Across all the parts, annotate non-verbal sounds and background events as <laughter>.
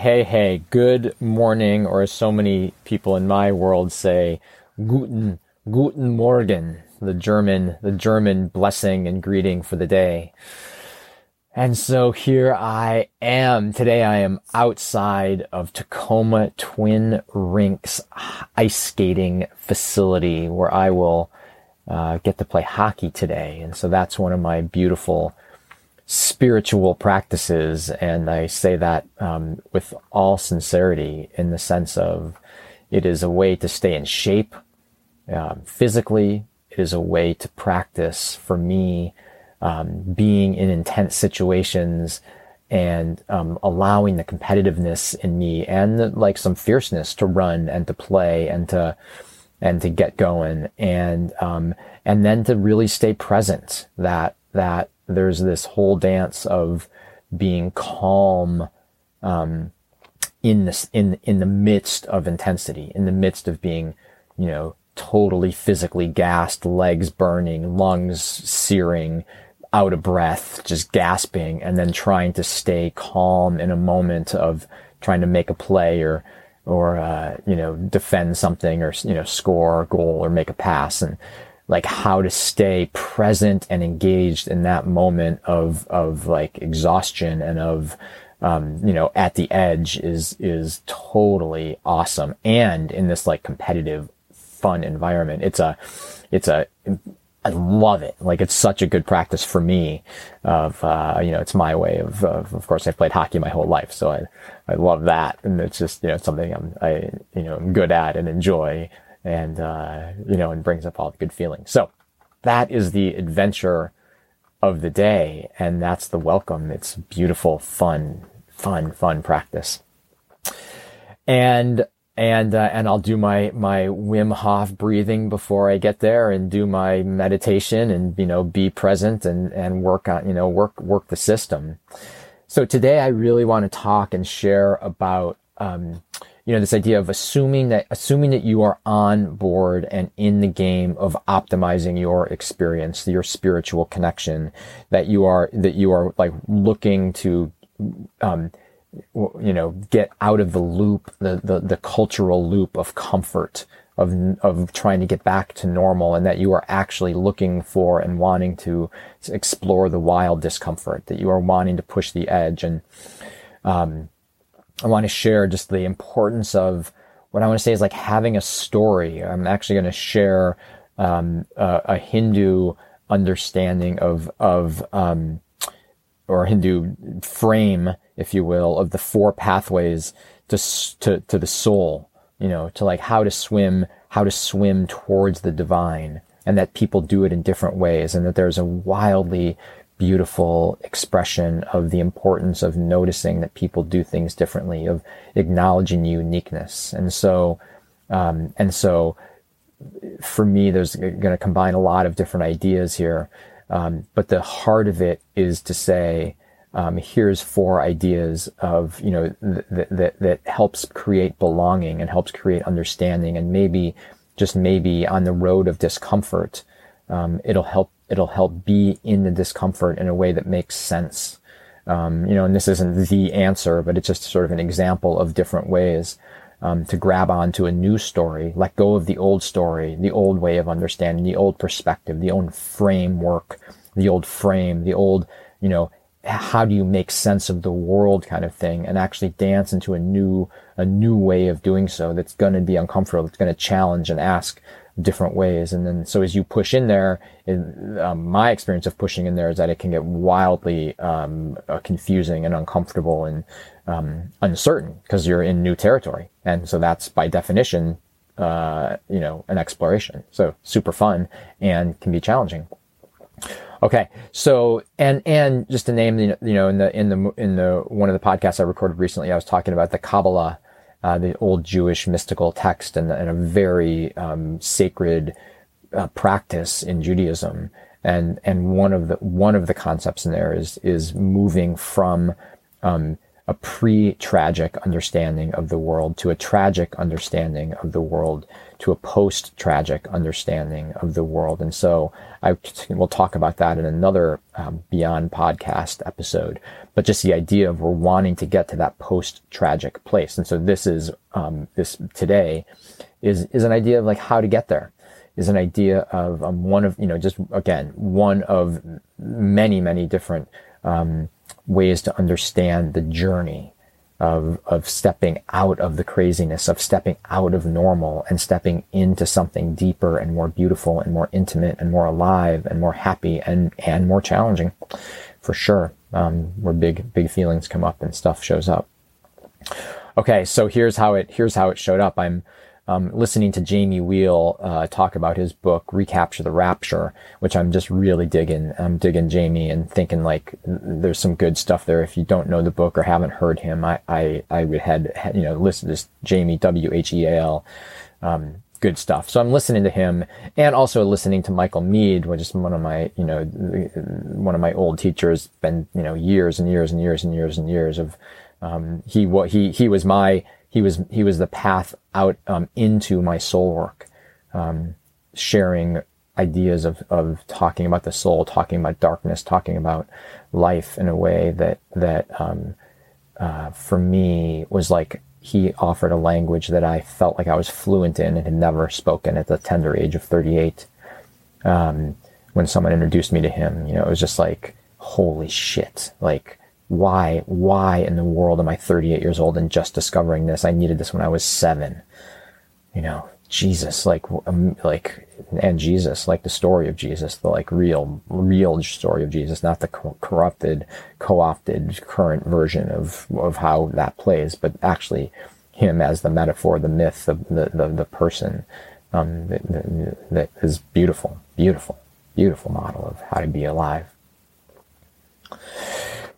Hey, hey, good morning, or as so many people in my world say, Guten, Guten Morgen, the German, the German blessing and greeting for the day. And so here I am. Today I am outside of Tacoma Twin Rinks ice skating facility where I will uh, get to play hockey today. And so that's one of my beautiful spiritual practices. And I say that um, with all sincerity in the sense of it is a way to stay in shape um, physically. It is a way to practice for me um, being in intense situations and um, allowing the competitiveness in me and the, like some fierceness to run and to play and to and to get going and um, and then to really stay present that that there's this whole dance of being calm um, in this in in the midst of intensity, in the midst of being, you know, totally physically gassed, legs burning, lungs searing, out of breath, just gasping, and then trying to stay calm in a moment of trying to make a play or or uh, you know defend something or you know score a goal or make a pass. And like how to stay present and engaged in that moment of of like exhaustion and of um, you know at the edge is is totally awesome and in this like competitive fun environment it's a it's a I love it. Like it's such a good practice for me. Of uh, you know, it's my way of, of. Of course, I've played hockey my whole life, so I I love that, and it's just you know something I'm I you know I'm good at and enjoy and, uh, you know, and brings up all the good feelings. So that is the adventure of the day. And that's the welcome. It's beautiful, fun, fun, fun practice. And, and, uh, and I'll do my, my Wim Hof breathing before I get there and do my meditation and, you know, be present and, and work on, you know, work, work the system. So today I really want to talk and share about, um, you know, this idea of assuming that, assuming that you are on board and in the game of optimizing your experience, your spiritual connection, that you are, that you are like looking to, um, you know, get out of the loop, the, the, the cultural loop of comfort, of, of trying to get back to normal and that you are actually looking for and wanting to explore the wild discomfort, that you are wanting to push the edge and, um, I want to share just the importance of what I want to say is like having a story. I'm actually going to share um, a, a, Hindu understanding of of um, or Hindu frame, if you will, of the four pathways to to to the soul. You know, to like how to swim, how to swim towards the divine, and that people do it in different ways, and that there's a wildly beautiful expression of the importance of noticing that people do things differently, of acknowledging uniqueness. And so, um, and so for me, there's going to combine a lot of different ideas here. Um, but the heart of it is to say, um, here's four ideas of, you know, that, that, that helps create belonging and helps create understanding and maybe just maybe on the road of discomfort, um, it'll help it'll help be in the discomfort in a way that makes sense. Um, you know, and this isn't the answer, but it's just sort of an example of different ways um, to grab onto a new story, let go of the old story, the old way of understanding, the old perspective, the old framework, the old frame, the old, you know, how do you make sense of the world kind of thing and actually dance into a new, a new way of doing so that's going to be uncomfortable, that's going to challenge and ask different ways. And then, so as you push in there, it, um, my experience of pushing in there is that it can get wildly um, uh, confusing and uncomfortable and um, uncertain because you're in new territory. And so that's by definition, uh, you know, an exploration. So super fun and can be challenging. Okay. So, and, and just to name, you know, in the, in the, in the, one of the podcasts I recorded recently, I was talking about the Kabbalah, uh, the old Jewish mystical text and, and a very um, sacred uh, practice in Judaism. And and one of the one of the concepts in there is is moving from um, a pre-tragic understanding of the world to a tragic understanding of the world to a post-tragic understanding of the world. And so I will talk about that in another um, Beyond podcast episode. But just the idea of we're wanting to get to that post-tragic place. And so this is um, this today is is an idea of like how to get there. Is an idea of um, one of you know just again one of many many different um, ways to understand the journey of, of stepping out of the craziness, of stepping out of normal and stepping into something deeper and more beautiful and more intimate and more alive and more happy and, and more challenging for sure. Um, where big, big feelings come up and stuff shows up. Okay. So here's how it, here's how it showed up. I'm, um, listening to Jamie Wheal uh, talk about his book Recapture the Rapture, which I'm just really digging. I'm digging Jamie and thinking like there's some good stuff there. If you don't know the book or haven't heard him, I I, I would head you know listen to Jamie W H E A L. Um, good stuff. So I'm listening to him and also listening to Michael Meade, which is one of my, you know, one of my old teachers, been, you know, years and years and years and years and years of, um, he, what he, he was my he was he was the path out um, into my soul work, um, sharing ideas of of talking about the soul, talking about darkness, talking about life in a way that that um, uh, for me was like he offered a language that I felt like I was fluent in and had never spoken at the tender age of 38. Um, when someone introduced me to him, you know, it was just like, holy shit, like why, why in the world am I 38 years old and just discovering this? I needed this when I was seven. You know, Jesus, like, um, like, and Jesus, like the story of Jesus, the like real, real story of Jesus, not the co- corrupted, co-opted current version of, of how that plays, but actually him as the metaphor, the myth, the, the, the, the person, um, that, that, that is beautiful, beautiful, beautiful model of how to be alive.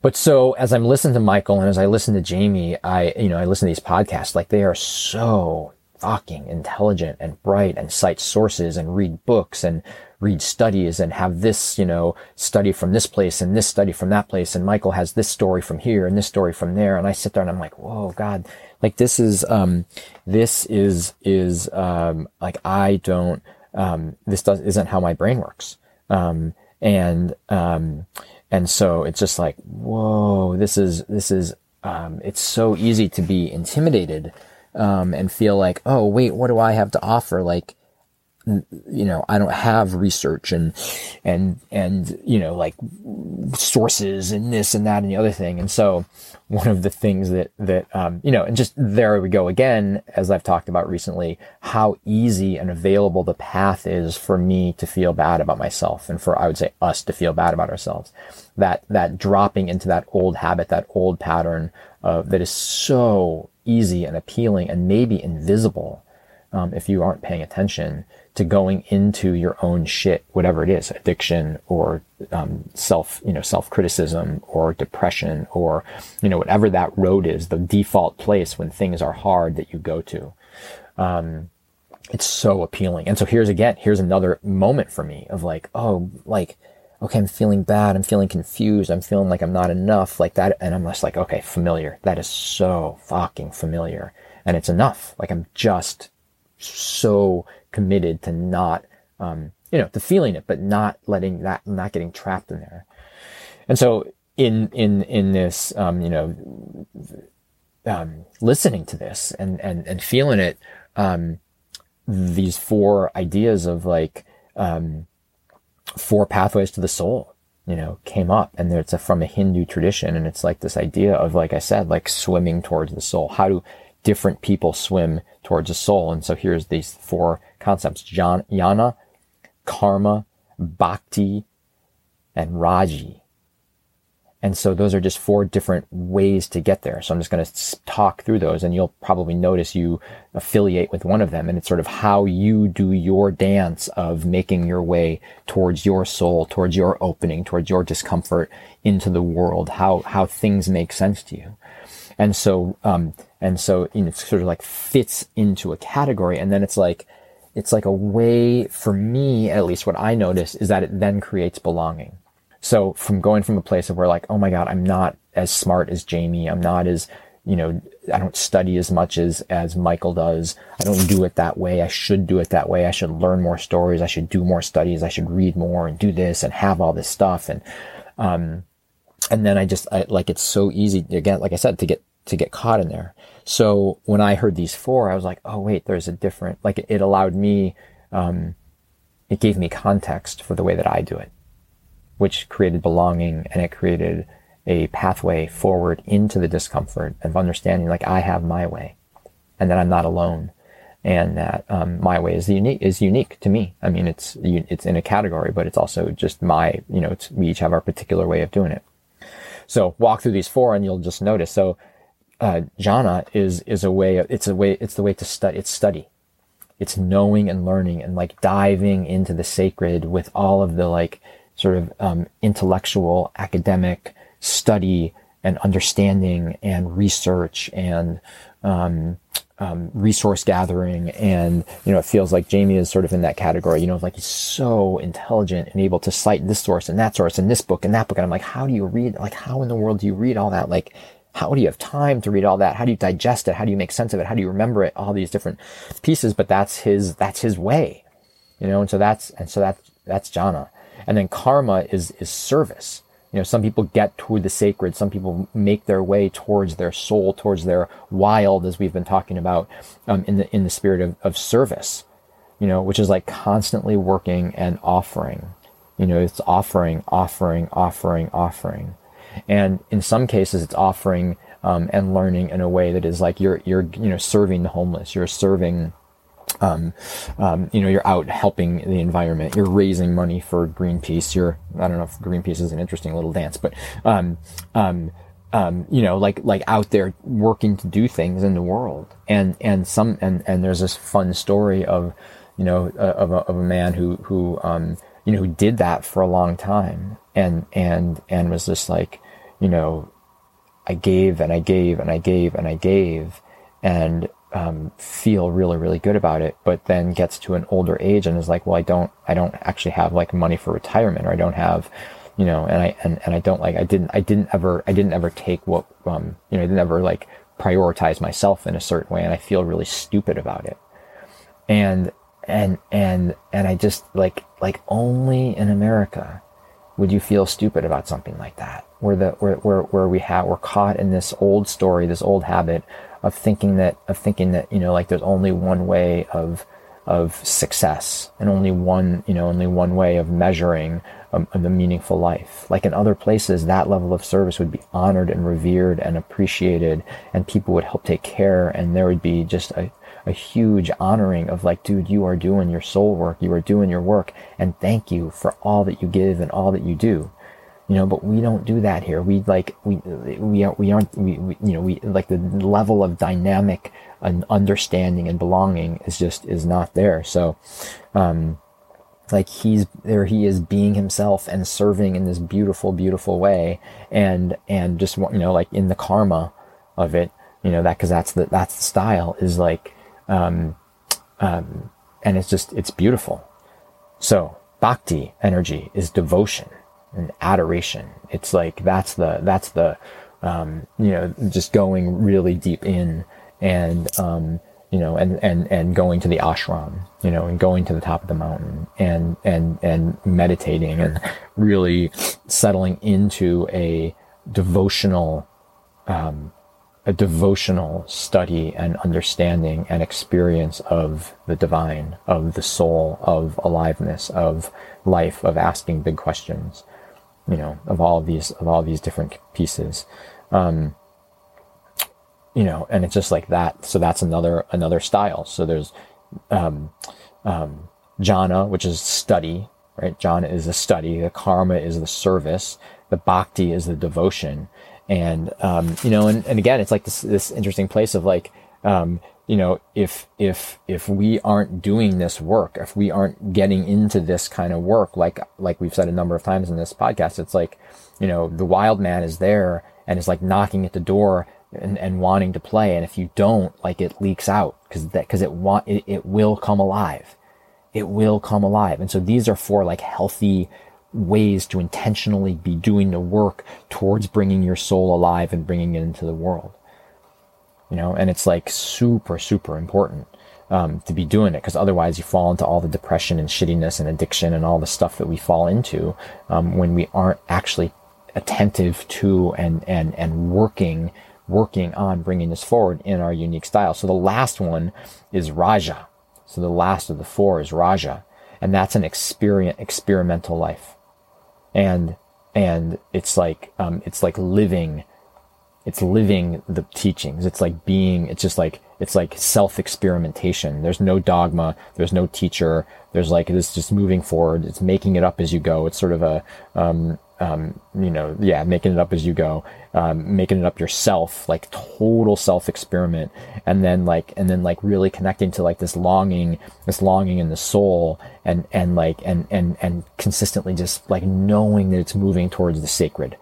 But so as I'm listening to Michael and as I listen to Jamie, I, you know, I listen to these podcasts, like they are so fucking intelligent and bright and cite sources and read books and read studies and have this, you know, study from this place and this study from that place. And Michael has this story from here and this story from there. And I sit there and I'm like, whoa, God, like this is, um, this is, is, um, like I don't, um, this doesn't isn't how my brain works. Um, and, um, and so it's just like, whoa, this is, this is, um, it's so easy to be intimidated, um, and feel like, oh, wait, what do I have to offer? Like, you know, I don't have research and, and, and, you know, like sources and this and that and the other thing. And so one of the things that, that, um, you know, and just there we go again, as I've talked about recently, how easy and available the path is for me to feel bad about myself and for, I would say us to feel bad about ourselves. That, that dropping into that old habit, that old pattern, uh, that is so easy and appealing and maybe invisible, um, if you aren't paying attention to going into your own shit, whatever it is, addiction or um, self, you know, self criticism or depression or you know whatever that road is, the default place when things are hard that you go to. Um, it's so appealing. And so here's again, here's another moment for me of like, oh, like, okay, I'm feeling bad. I'm feeling confused. I'm feeling like I'm not enough like that. And I'm just like, okay, familiar. That is so fucking familiar. And it's enough. Like I'm just so committed to not, um, you know, to feeling it, but not letting that, not getting trapped in there. And so in, in, in this, um, you know, um, listening to this and, and, and feeling it, um, these four ideas of like, um, four pathways to the soul, you know, came up and it's a, from a Hindu tradition. And it's like this idea of, like I said, like swimming towards the soul. How do different people swim towards the soul? And so here's these four concepts, jnana, karma, bhakti, and raji. And so those are just four different ways to get there. So I'm just going to talk through those and you'll probably notice you affiliate with one of them. And it's sort of how you do your dance of making your way towards your soul, towards your opening, towards your discomfort into the world, how, how things make sense to you. And so, um, and so, you know, it sort of like fits into a category. And then it's like, it's like a way for me, at least what I notice is that it then creates belonging. So from going from a place of where like, oh my God, I'm not as smart as Jamie. I'm not as, you know, I don't study as much as, as Michael does. I don't do it that way. I should do it that way. I should learn more stories. I should do more studies. I should read more and do this and have all this stuff. And, um, and then I just, I, like, it's so easy again, like I said, to get, to get caught in there. So when I heard these four, I was like, oh, wait, there's a different, like, it allowed me, um, it gave me context for the way that I do it, which created belonging and it created a pathway forward into the discomfort of understanding like I have my way and that I'm not alone and that um, my way is unique is unique to me. I mean, it's it's in a category, but it's also just my you know we each have our particular way of doing it. So walk through these four, and you'll just notice. So uh, jnana is is a way. It's a way. It's the way to study. It's study it's knowing and learning and like diving into the sacred with all of the like sort of um, intellectual academic study and understanding and research and um, um, resource gathering and you know it feels like Jamie is sort of in that category you know like he's so intelligent and able to cite this source and that source and this book and that book and I'm like how do you read like how in the world do you read all that like how do you have time to read all that? How do you digest it? How do you make sense of it? How do you remember it? All these different pieces, but that's his, that's his way, you know? And so that's, and so that's, that's jnana. And then karma is, is service. You know, some people get toward the sacred. Some people make their way towards their soul, towards their wild, as we've been talking about, um, in the, in the spirit of, of service, you know, which is like constantly working and offering. You know, it's offering, offering, offering, offering. And in some cases, it's offering um, and learning in a way that is like you're you're you know serving the homeless, you're serving. Um, um, you know, you're out helping the environment. You're raising money for Greenpeace. You're, I don't know if Greenpeace is an interesting little dance, but, um, um, um, you know, like, like out there working to do things in the world. And, and some, and, and there's this fun story of, you know, uh, of, a, of a man who, who, um, you know, who did that for a long time and, and, and was just like, you know, I gave and I gave and I gave and I gave and um, feel really, really good about it, but then gets to an older age and is like, well, I don't, I don't actually have like money for retirement or I don't have, you know, and I, and, and I don't like, I didn't, I didn't ever, I didn't ever take what, um, you know, I didn't ever like prioritize myself in a certain way and I feel really stupid about it. And, and, and, and I just like, like only in America would you feel stupid about something like that? Where the where where, where we have we're caught in this old story, this old habit of thinking that of thinking that you know like there's only one way of of success and only one you know only one way of measuring um, a, a meaningful life. Like in other places, that level of service would be honored and revered and appreciated, and people would help take care, and there would be just a a huge honoring of like, dude, you are doing your soul work. You are doing your work. And thank you for all that you give and all that you do. You know, but we don't do that here. We like, we, we, aren't, we aren't, we, we you know, we like the level of dynamic and understanding and belonging is just, is not there. So, um, like he's there he is being himself and serving in this beautiful beautiful way and and just you know like in the karma of it you know that because that's the that's the style is like um, um, and it's just, it's beautiful. So bhakti energy is devotion and adoration. It's like, that's the, that's the, um, you know, just going really deep in and, um, you know, and, and, and going to the ashram, you know, and going to the top of the mountain and, and, and meditating and really settling into a devotional, um, a devotional study and understanding and experience of the divine, of the soul, of aliveness, of life, of asking big questions, you know, of all of these, of all these different pieces. Um, you know, and it's just like that. So that's another, another style. So there's, um, um, jnana, which is study, right? Jnana is the study. The karma is the service. The bhakti is the devotion and um, you know, and, and again, it's like this this interesting place of like, um, you know, if if if we aren't doing this work, if we aren't getting into this kind of work, like like we've said a number of times in this podcast, it's like, you know, the wild man is there and is like knocking at the door and, and wanting to play, and if you don't, like it leaks out because that because it want it, it will come alive, it will come alive, and so these are for like healthy ways to intentionally be doing the work towards bringing your soul alive and bringing it into the world. You know, and it's like super, super important um, to be doing it because otherwise you fall into all the depression and shittiness and addiction and all the stuff that we fall into um, when we aren't actually attentive to and and and working working on bringing this forward in our unique style. So the last one is Raja. So the last of the four is Raja, and that's an experiment experimental life, and and it's like um, it's like living it's living the teachings. It's like being, it's just like, it's like self experimentation. There's no dogma. There's no teacher. There's like, it's just moving forward. It's making it up as you go. It's sort of a, um, um, you know, yeah, making it up as you go, um, making it up yourself, like total self experiment. And then like, and then like really connecting to like this longing, this longing in the soul and, and like, and, and, and consistently just like knowing that it's moving towards the sacred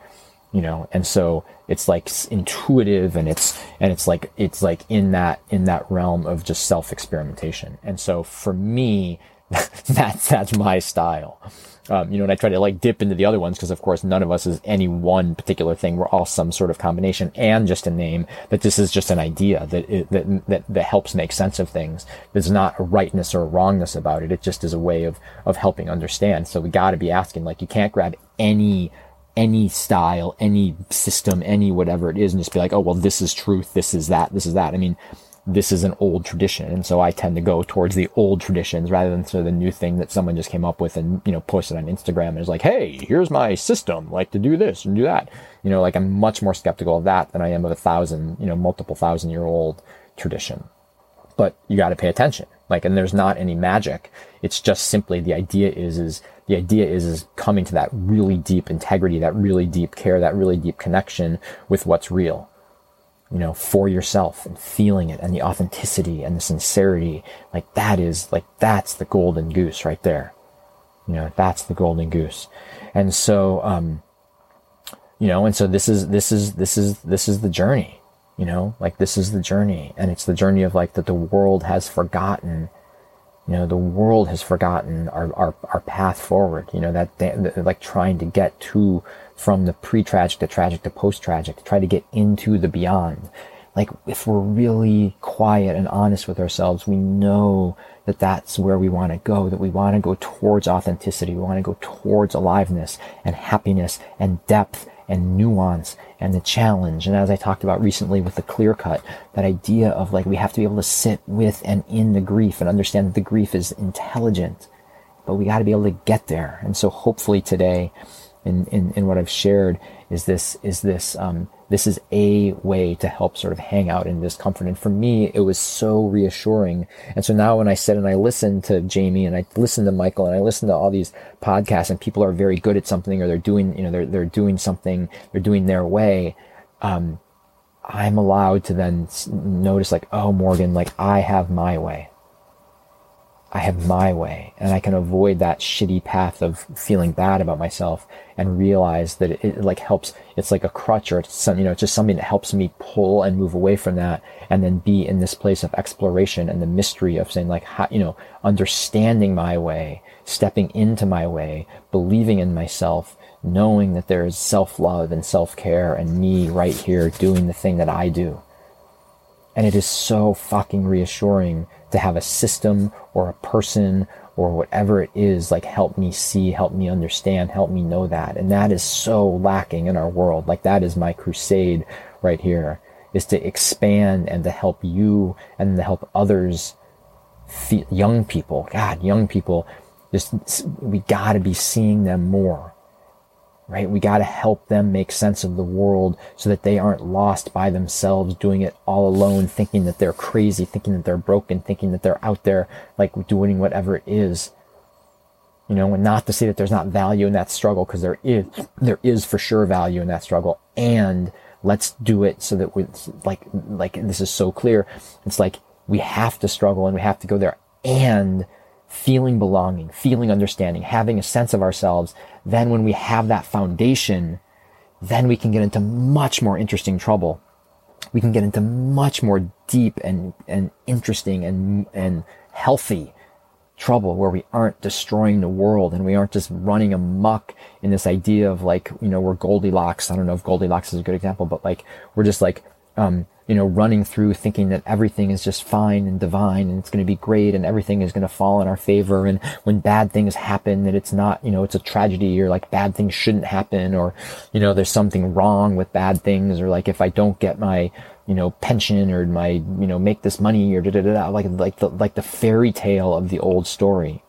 you know and so it's like intuitive and it's and it's like it's like in that in that realm of just self experimentation and so for me <laughs> that's that's my style. Um, you know and i try to like dip into the other ones because of course none of us is any one particular thing. We're all some sort of combination and just a name that this is just an idea that it, that, that that helps make sense of things. There's not a rightness or a wrongness about it. It just is a way of of helping understand. So we got to be asking like you can't grab any any style, any system, any whatever it is, and just be like, oh, well, this is truth, this is that, this is that. I mean, this is an old tradition. And so I tend to go towards the old traditions rather than sort of the new thing that someone just came up with and, you know, posted on Instagram and is like, hey, here's my system, like to do this and do that. You know, like I'm much more skeptical of that than I am of a thousand, you know, multiple thousand year old tradition. But you got to pay attention. Like, and there's not any magic. It's just simply the idea is, is the idea is, is coming to that really deep integrity, that really deep care, that really deep connection with what's real, you know, for yourself and feeling it and the authenticity and the sincerity. Like that is, like, that's the golden goose right there. You know, that's the golden goose. And so, um, you know, and so this is, this is, this is, this is the journey, you know, like this is the journey and it's the journey of like that the world has forgotten you know, the world has forgotten our, our, our path forward, you know, that, like trying to get to from the pre-tragic to tragic to post-tragic, try to get into the beyond. Like if we're really quiet and honest with ourselves, we know that that's where we want to go, that we want to go towards authenticity. We want to go towards aliveness and happiness and depth and nuance and the challenge. And as I talked about recently with the clear cut, that idea of like we have to be able to sit with and in the grief and understand that the grief is intelligent, but we got to be able to get there. And so hopefully today in, in, in what I've shared is this, is this, um, this is a way to help sort of hang out in discomfort. And for me, it was so reassuring. And so now when I sit and I listen to Jamie and I listen to Michael and I listen to all these podcasts and people are very good at something or they're doing, you know, they're, they're doing something, they're doing their way. Um, I'm allowed to then notice like, oh, Morgan, like I have my way. I have my way and I can avoid that shitty path of feeling bad about myself and realize that it, it, like helps. It's like a crutch or it's some, you know, it's just something that helps me pull and move away from that and then be in this place of exploration and the mystery of saying like, how, you know, understanding my way, stepping into my way, believing in myself, knowing that there is self-love and self-care and me right here doing the thing that I do. And it is so fucking reassuring to have a system or a person or whatever it is, like help me see, help me understand, help me know that. And that is so lacking in our world. Like that is my crusade right here is to expand and to help you and to help others, young people, God, young people, just, we gotta be seeing them more right? We got to help them make sense of the world so that they aren't lost by themselves doing it all alone, thinking that they're crazy, thinking that they're broken, thinking that they're out there like doing whatever it is. You know, and not to say that there's not value in that struggle because there is, there is for sure value in that struggle. And let's do it so that we like, like this is so clear. It's like we have to struggle and we have to go there and feeling belonging, feeling understanding, having a sense of ourselves, then when we have that foundation, then we can get into much more interesting trouble. We can get into much more deep and, and interesting and, and healthy trouble where we aren't destroying the world and we aren't just running amok in this idea of like, you know, we're Goldilocks. I don't know if Goldilocks is a good example, but like, we're just like, um, you know, running through thinking that everything is just fine and divine and it's going to be great and everything is going to fall in our favor. And when bad things happen, that it's not, you know, it's a tragedy or like bad things shouldn't happen or, you know, there's something wrong with bad things or like if I don't get my, you know, pension or my, you know, make this money or da da da, like, like the, like the fairy tale of the old story.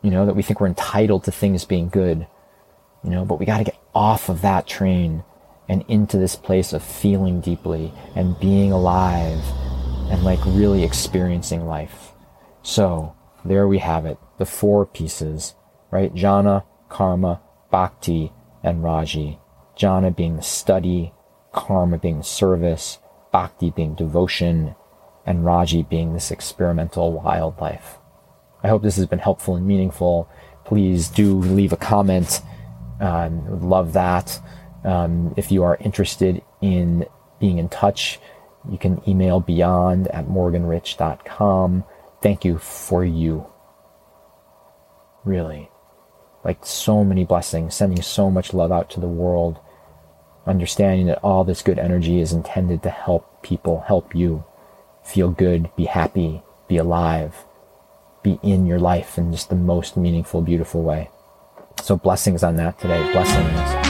You know, that we think we're entitled to things being good, you know, but we got to get off of that train and into this place of feeling deeply and being alive and like really experiencing life. So there we have it. The four pieces, right? Jnana, karma, bhakti, and raji. Jnana being the study, karma being the service, bhakti being devotion, and raji being this experimental wildlife. I hope this has been helpful and meaningful. Please do leave a comment. Um, love that. Um, if you are interested in being in touch, you can email beyond at morganrich.com. Thank you for you. Really. Like so many blessings, sending so much love out to the world, understanding that all this good energy is intended to help people, help you feel good, be happy, be alive, be in your life in just the most meaningful, beautiful way. So blessings on that today. Blessings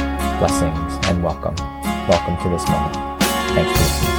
blessings, and welcome. Welcome to this moment. Thanks for listening.